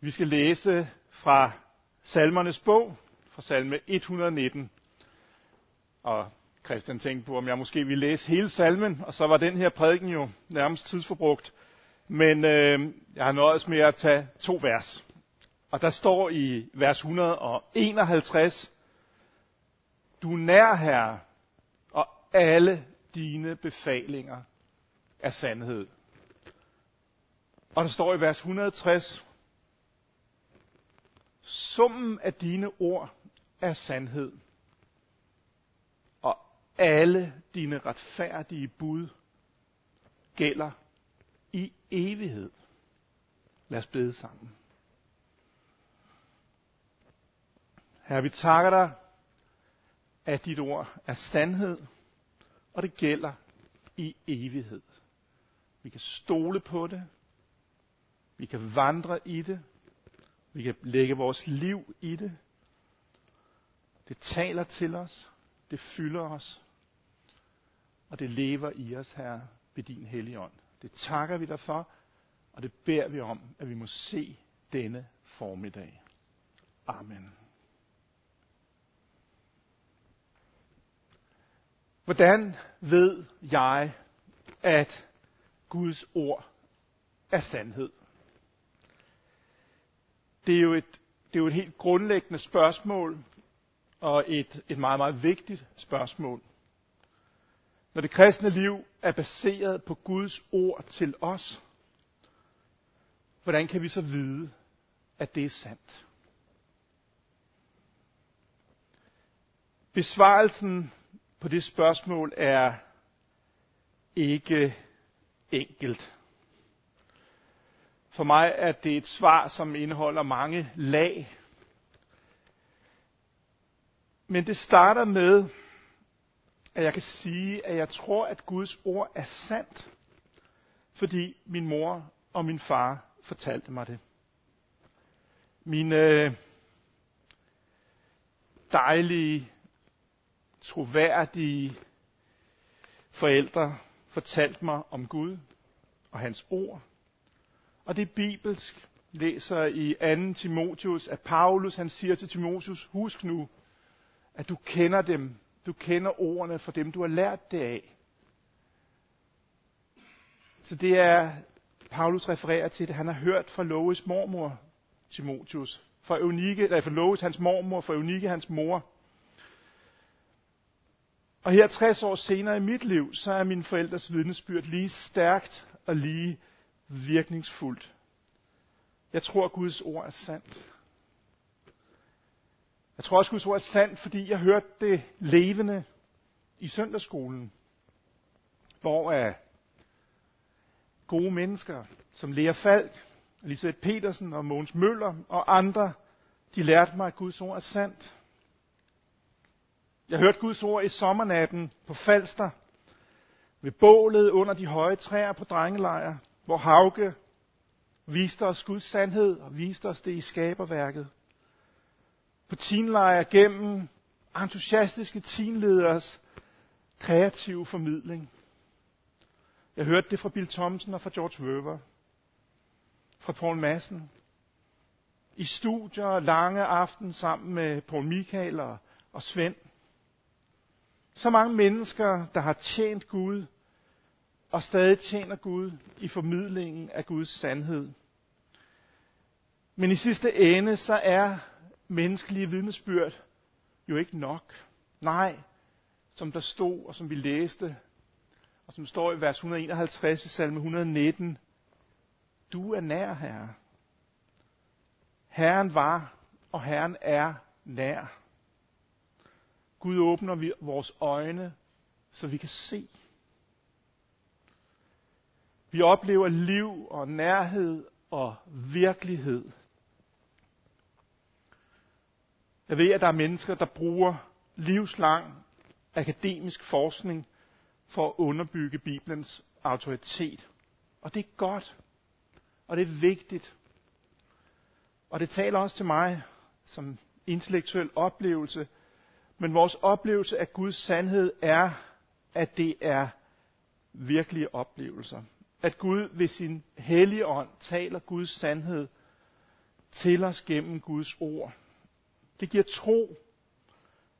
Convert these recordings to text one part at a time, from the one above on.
Vi skal læse fra Salmernes bog, fra salme 119. Og Christian tænkte på, om jeg måske ville læse hele salmen, og så var den her prædiken jo nærmest tidsforbrugt. Men øh, jeg har nøjes med at tage to vers. Og der står i vers 151, Du nær herre, og alle dine befalinger er sandhed. Og der står i vers 160, Summen af dine ord er sandhed, og alle dine retfærdige bud gælder i evighed. Lad os bede sammen. Herre, vi takker dig, at dit ord er sandhed, og det gælder i evighed. Vi kan stole på det. Vi kan vandre i det. Vi kan lægge vores liv i det. Det taler til os. Det fylder os. Og det lever i os, her ved din hellige ånd. Det takker vi dig for, og det beder vi om, at vi må se denne formiddag. Amen. Hvordan ved jeg, at Guds ord er sandhed? Det er jo et, det er jo et helt grundlæggende spørgsmål, og et, et meget, meget vigtigt spørgsmål. Når det kristne liv er baseret på Guds ord til os, hvordan kan vi så vide, at det er sandt? Besvarelsen på det spørgsmål er ikke enkelt. For mig er det et svar, som indeholder mange lag. Men det starter med, at jeg kan sige, at jeg tror, at Guds ord er sandt, fordi min mor og min far fortalte mig det. Mine øh, dejlige, troværdige forældre fortalte mig om Gud og hans ord. Og det er bibelsk. Læser i 2. Timotius, at Paulus han siger til Timotius, husk nu, at du kender dem, du kender ordene for dem, du har lært det af. Så det er, Paulus refererer til at han har hørt fra Lois mormor, Timotius. Fra Eunike, eller fra Lois hans mormor, fra Eunike hans mor. Og her 60 år senere i mit liv, så er min forældres vidnesbyrd lige stærkt og lige virkningsfuldt. Jeg tror, at Guds ord er sandt. Jeg tror også, at Guds ord er sandt, fordi jeg hørte det levende i søndagsskolen, hvor er gode mennesker, som Lea Falk, Elisabeth Petersen og Mogens Møller og andre, de lærte mig, at Guds ord er sandt. Jeg hørte Guds ord i sommernatten på Falster, ved bålet under de høje træer på drengelejr, hvor Hauke viste os Guds sandhed og viste os det i skaberværket. På teenlejre gennem entusiastiske teenleders kreative formidling. Jeg hørte det fra Bill Thompson og fra George Weber. Fra Paul Madsen. I studier lange aften sammen med Paul Michael og, og Svend. Så mange mennesker, der har tjent Gud og stadig tjener Gud i formidlingen af Guds sandhed. Men i sidste ende, så er menneskelige vidnesbyrd jo ikke nok. Nej, som der stod, og som vi læste, og som står i vers 151 i salme 119. Du er nær, Herre. Herren var, og Herren er nær. Gud åbner vi vores øjne, så vi kan se. Vi oplever liv og nærhed og virkelighed. Jeg ved, at der er mennesker, der bruger livslang akademisk forskning for at underbygge Bibelens autoritet. Og det er godt. Og det er vigtigt. Og det taler også til mig som intellektuel oplevelse. Men vores oplevelse af Guds sandhed er, at det er virkelige oplevelser at Gud ved sin hellige ånd taler Guds sandhed til os gennem Guds ord. Det giver tro,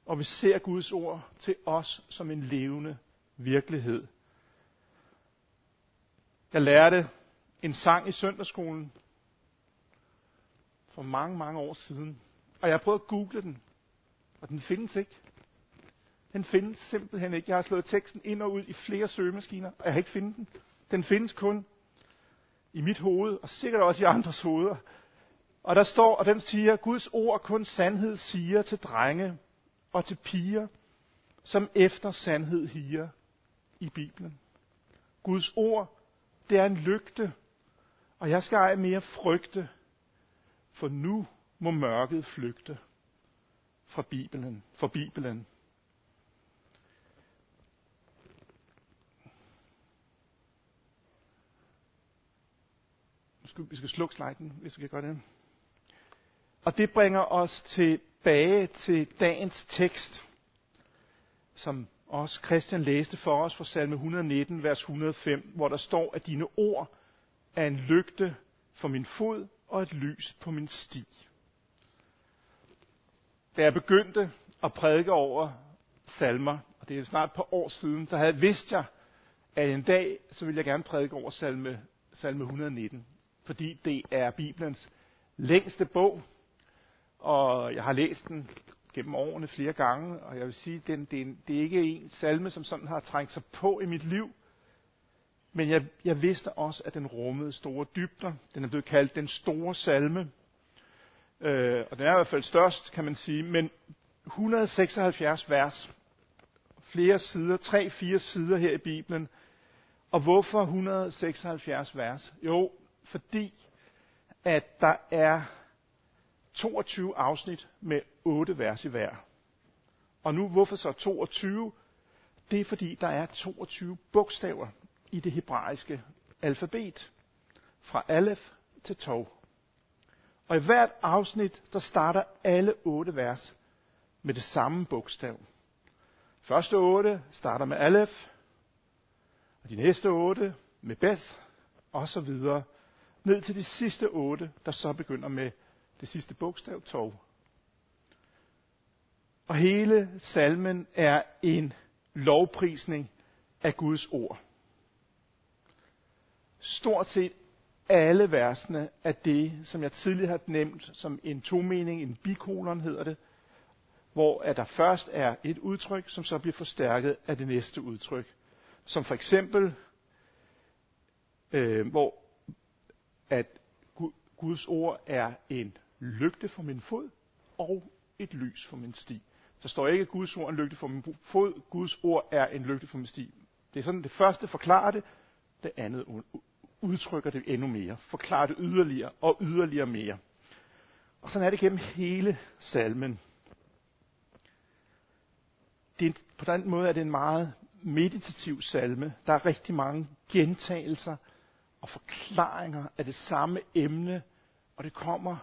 og vi ser Guds ord til os som en levende virkelighed. Jeg lærte en sang i søndagsskolen for mange, mange år siden. Og jeg har prøvet at google den, og den findes ikke. Den findes simpelthen ikke. Jeg har slået teksten ind og ud i flere søgemaskiner, og jeg har ikke fundet den. Den findes kun i mit hoved, og sikkert også i andres hoveder. Og der står, og den siger, Guds ord kun sandhed siger til drenge og til piger, som efter sandhed higer i Bibelen. Guds ord, det er en lygte, og jeg skal ej mere frygte, for nu må mørket flygte fra Bibelen, for Bibelen. Vi skal slukke sliden, hvis vi kan gøre det. Og det bringer os tilbage til dagens tekst, som også Christian læste for os fra salme 119, vers 105, hvor der står, at dine ord er en lygte for min fod og et lys på min sti. Da jeg begyndte at prædike over salmer, og det er snart et par år siden, så havde vidst jeg, at en dag, så ville jeg gerne prædike over salme, salme 119. Fordi det er Bibelens længste bog, og jeg har læst den gennem årene flere gange, og jeg vil sige, den, det, er, det er ikke en salme, som sådan har trængt sig på i mit liv, men jeg, jeg vidste også, at den rummede store dybder. Den er blevet kaldt den store salme. Øh, og den er i hvert fald størst, kan man sige. Men 176 vers, flere sider, tre-fire sider her i Bibelen. Og hvorfor 176 vers? Jo, fordi at der er 22 afsnit med 8 vers i hver. Og nu, hvorfor så 22? Det er fordi, der er 22 bogstaver i det hebraiske alfabet. Fra alef til tov. Og i hvert afsnit, der starter alle otte vers med det samme bogstav. Første otte starter med alef, og de næste otte med beth, og så videre, ned til de sidste otte, der så begynder med det sidste bogstav, tov. Og hele salmen er en lovprisning af Guds ord. Stort set alle versene er det, som jeg tidligere har nævnt som en tomening, en bikolon hedder det, hvor at der først er et udtryk, som så bliver forstærket af det næste udtryk. Som for eksempel, øh, hvor at Guds ord er en lygte for min fod og et lys for min sti. Så står ikke, at Guds ord er en lygte for min fod, Guds ord er en lygte for min sti. Det er sådan, det første forklarer det, det andet udtrykker det endnu mere, forklarer det yderligere og yderligere mere. Og sådan er det gennem hele salmen. Det er, på den måde er det en meget meditativ salme. Der er rigtig mange gentagelser og forklaringer af det samme emne, og det kommer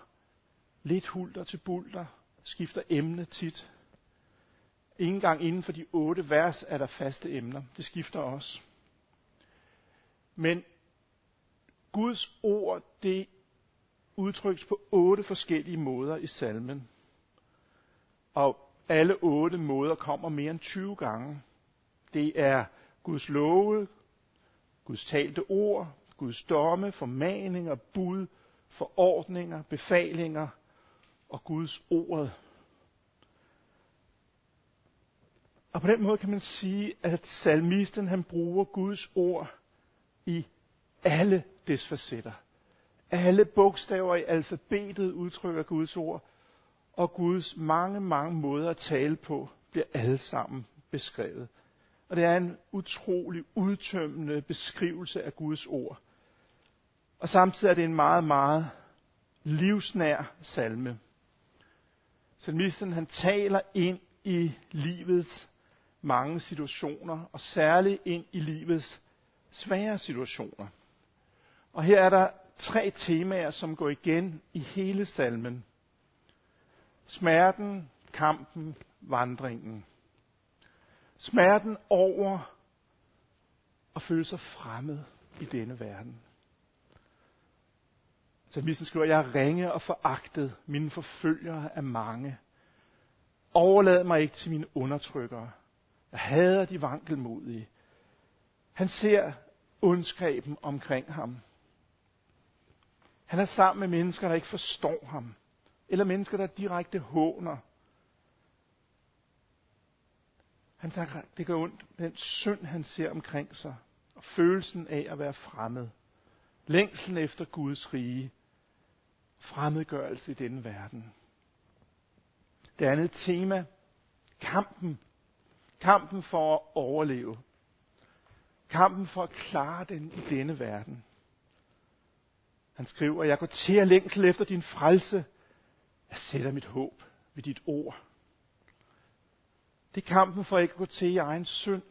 lidt hulter til bulter, skifter emne tit. Ingen gang inden for de otte vers er der faste emner. Det skifter også. Men Guds ord, det udtrykkes på otte forskellige måder i salmen. Og alle otte måder kommer mere end 20 gange. Det er Guds love, Guds talte ord, Guds domme, formaninger, bud, forordninger, befalinger og Guds ord. Og på den måde kan man sige, at salmisten han bruger Guds ord i alle dets facetter. Alle bogstaver i alfabetet udtrykker Guds ord, og Guds mange, mange måder at tale på bliver alle sammen beskrevet. Og det er en utrolig udtømmende beskrivelse af Guds ord. Og samtidig er det en meget, meget livsnær salme. Salmisten han taler ind i livets mange situationer, og særligt ind i livets svære situationer. Og her er der tre temaer, som går igen i hele salmen. Smerten, kampen, vandringen. Smerten over at føle sig fremmed i denne verden. Salmisten skriver, jeg er ringe og foragtet, mine forfølgere er mange. Overlad mig ikke til mine undertrykkere. Jeg hader de vankelmodige. Han ser ondskaben omkring ham. Han er sammen med mennesker, der ikke forstår ham. Eller mennesker, der direkte håner. Han tager, det gør ondt med den synd, han ser omkring sig. Og følelsen af at være fremmed. Længslen efter Guds rige. Fremmedgørelse i denne verden. Det andet tema. Kampen. Kampen for at overleve. Kampen for at klare den i denne verden. Han skriver, jeg går til at længsel efter din frelse. Jeg sætter mit håb ved dit ord. Det er kampen for ikke at gå til i egen synd.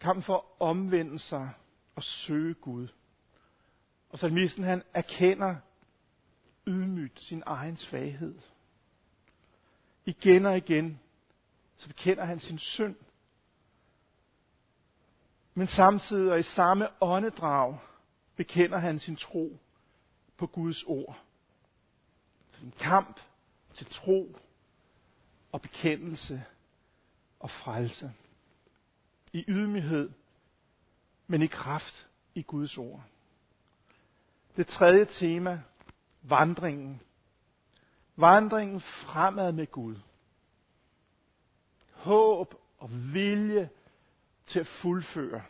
Kampen for at omvende sig og søge Gud. Og salmisten han erkender ydmygt sin egen svaghed. Igen og igen, så bekender han sin synd. Men samtidig og i samme åndedrag bekender han sin tro på Guds ord. Så en kamp til tro og bekendelse og frelse. I ydmyghed, men i kraft i Guds ord. Det tredje tema, vandringen. Vandringen fremad med Gud. Håb og vilje til at fuldføre.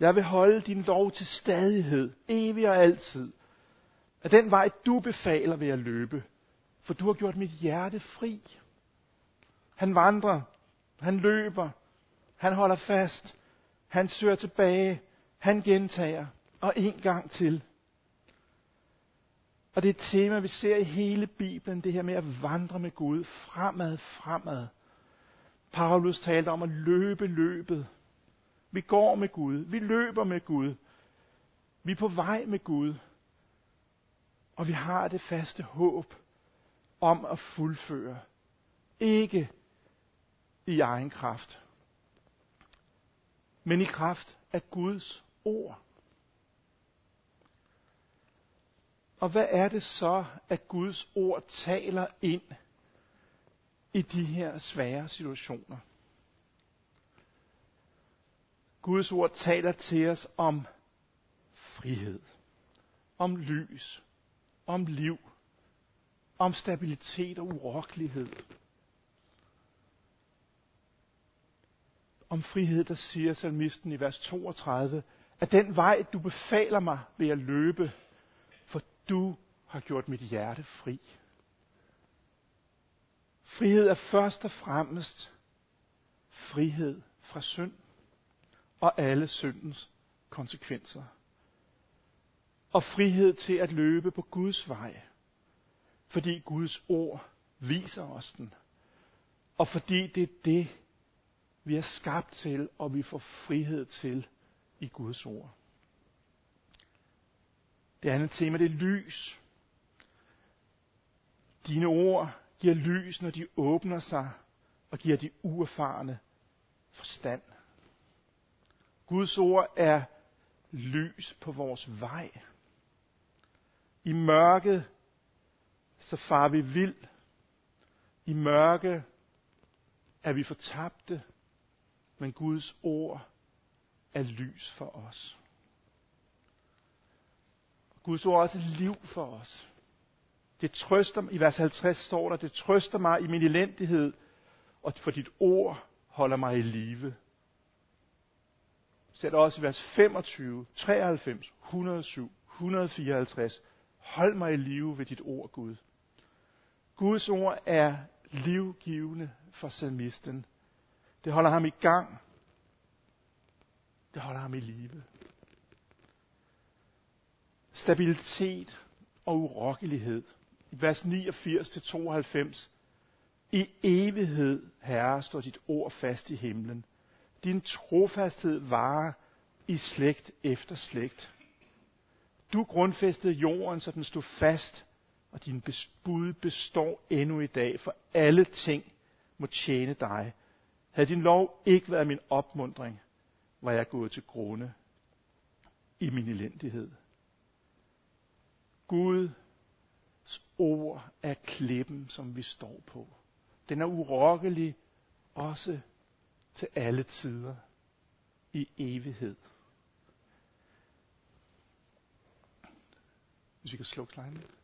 Jeg vil holde din lov til stadighed, evig og altid. At den vej, du befaler, vil jeg løbe, for du har gjort mit hjerte fri. Han vandrer, han løber, han holder fast, han søger tilbage, han gentager, og en gang til. Og det er et tema, vi ser i hele Bibelen, det her med at vandre med Gud, fremad, fremad. Paulus talte om at løbe løbet. Vi går med Gud, vi løber med Gud, vi er på vej med Gud, og vi har det faste håb om at fuldføre. Ikke i egen kraft, men i kraft af Guds ord. Og hvad er det så, at Guds ord taler ind i de her svære situationer? Guds ord taler til os om frihed, om lys, om liv, om stabilitet og urokkelighed. Om frihed, der siger salmisten i vers 32, at den vej, du befaler mig, vil jeg løbe, for du har gjort mit hjerte fri. Frihed er først og fremmest frihed fra synd og alle syndens konsekvenser. Og frihed til at løbe på Guds vej, fordi Guds ord viser os den. Og fordi det er det, vi er skabt til, og vi får frihed til i Guds ord. Det andet tema, det er lys. Dine ord giver lys, når de åbner sig og giver de uerfarne forstand. Guds ord er lys på vores vej. I mørket, så far vi vild. I mørke er vi fortabte, men Guds ord er lys for os. Guds ord er også liv for os. Det trøster, mig, i vers 50 står der, det trøster mig i min elendighed, og for dit ord holder mig i live sætter også i vers 25, 93, 107, 154. Hold mig i live ved dit ord, Gud. Guds ord er livgivende for salmisten. Det holder ham i gang. Det holder ham i live. Stabilitet og urokkelighed. I vers 89-92. I evighed, Herre, står dit ord fast i himlen. Din trofasthed varer i slægt efter slægt. Du grundfæstede jorden, så den stod fast, og din bud består endnu i dag, for alle ting må tjene dig. Havde din lov ikke været min opmundring, var jeg gået til grunde. i min elendighed. Guds ord er klippen, som vi står på. Den er urokkelig også til alle tider i evighed. Hvis vi kan slukke sliden.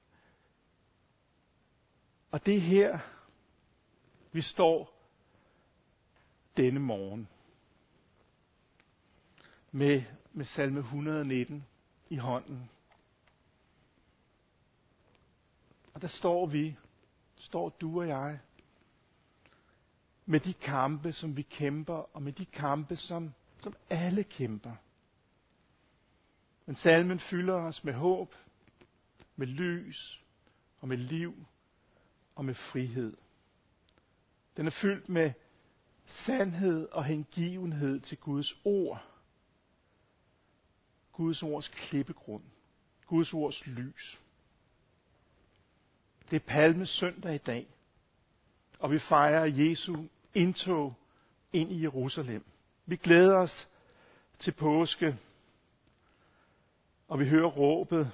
Og det er her, vi står denne morgen med, med salme 119 i hånden. Og der står vi, står du og jeg, med de kampe, som vi kæmper, og med de kampe, som, som alle kæmper. Men salmen fylder os med håb, med lys og med liv og med frihed. Den er fyldt med sandhed og hengivenhed til Guds ord. Guds ords klippegrund. Guds ords lys. Det er palme søndag i dag, og vi fejrer Jesu indtog ind i Jerusalem. Vi glæder os til påske, og vi hører råbet,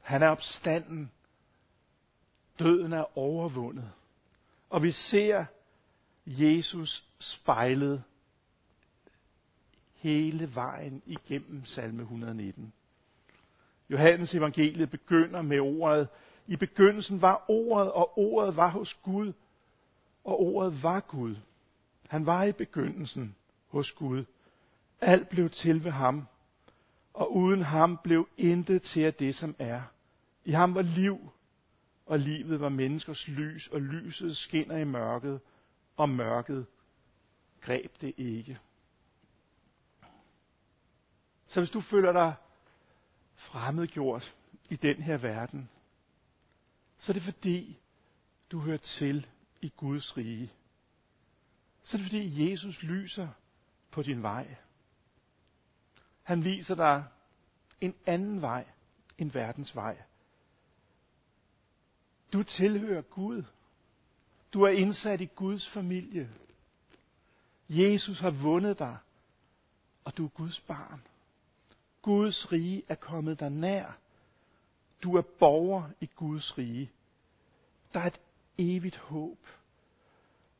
han er opstanden, døden er overvundet, og vi ser Jesus spejlet hele vejen igennem salme 119. Johannes evangeliet begynder med ordet, i begyndelsen var ordet, og ordet var hos Gud, og ordet var Gud. Han var i begyndelsen hos Gud. Alt blev til ved ham, og uden ham blev intet til af det, som er. I ham var liv, og livet var menneskers lys, og lyset skinner i mørket, og mørket greb det ikke. Så hvis du føler dig fremmedgjort i den her verden, så er det fordi, du hører til i Guds rige. Så er det fordi, Jesus lyser på din vej. Han viser dig en anden vej end verdens vej. Du tilhører Gud. Du er indsat i Guds familie. Jesus har vundet dig, og du er Guds barn. Guds rige er kommet dig nær. Du er borger i Guds rige. Der er et evigt håb.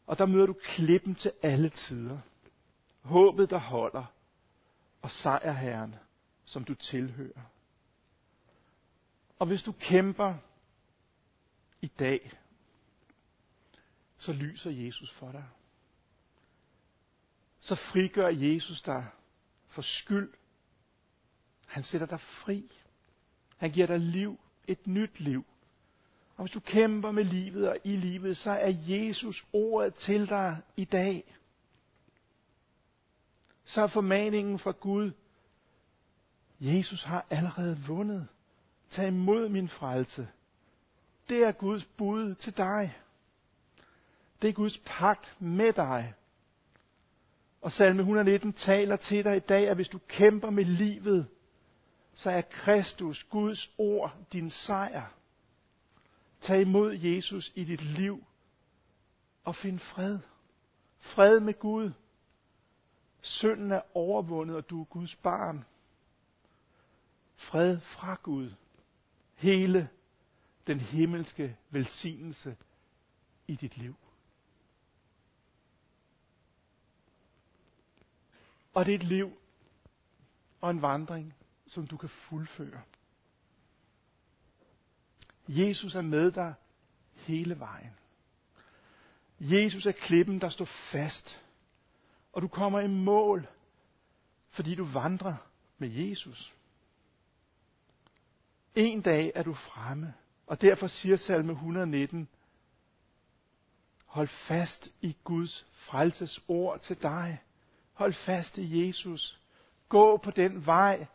Og der møder du klippen til alle tider. Håbet, der holder. Og sejrherren, som du tilhører. Og hvis du kæmper i dag, så lyser Jesus for dig. Så frigør Jesus dig for skyld. Han sætter dig fri. Han giver dig liv, et nyt liv. Og hvis du kæmper med livet og i livet, så er Jesus ordet til dig i dag. Så er formaningen fra Gud, Jesus har allerede vundet. Tag imod min frelse. Det er Guds bud til dig. Det er Guds pagt med dig. Og salme 119 taler til dig i dag, at hvis du kæmper med livet, så er Kristus, Guds ord, din sejr. Tag imod Jesus i dit liv og find fred. Fred med Gud. Synden er overvundet, og du er Guds barn. Fred fra Gud. Hele den himmelske velsignelse i dit liv. Og det er et liv og en vandring, som du kan fuldføre. Jesus er med dig hele vejen. Jesus er klippen, der står fast. Og du kommer i mål, fordi du vandrer med Jesus. En dag er du fremme, og derfor siger salme 119, hold fast i Guds frelses ord til dig. Hold fast i Jesus. Gå på den vej,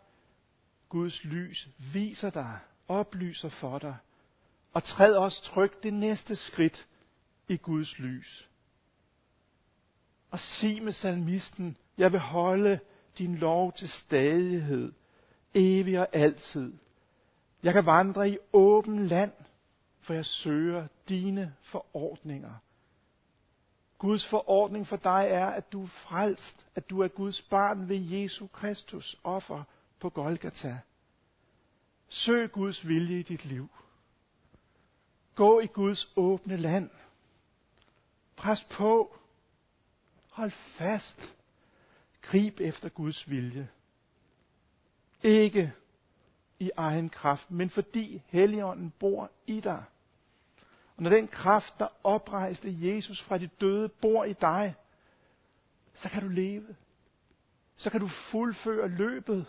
Guds lys viser dig, oplyser for dig og træd også trygt det næste skridt i Guds lys. Og sig med salmisten, jeg vil holde din lov til stadighed, evig og altid. Jeg kan vandre i åben land, for jeg søger dine forordninger. Guds forordning for dig er, at du er frelst, at du er Guds barn ved Jesu Kristus offer på Golgata. Søg Guds vilje i dit liv. Gå i Guds åbne land. Pres på. Hold fast. Grib efter Guds vilje. Ikke i egen kraft, men fordi Helligånden bor i dig. Og når den kraft, der oprejste Jesus fra de døde, bor i dig, så kan du leve. Så kan du fuldføre løbet.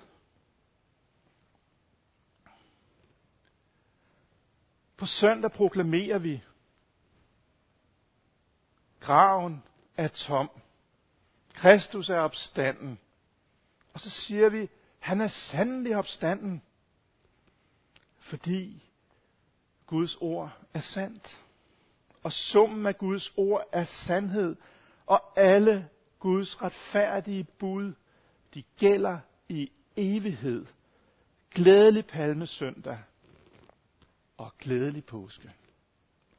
På søndag proklamerer vi, graven er tom. Kristus er opstanden. Og så siger vi, han er sandelig opstanden, fordi Guds ord er sandt. Og summen af Guds ord er sandhed, og alle Guds retfærdige bud, de gælder i evighed. Glædelig palmesøndag og glædelig påske.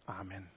Amen.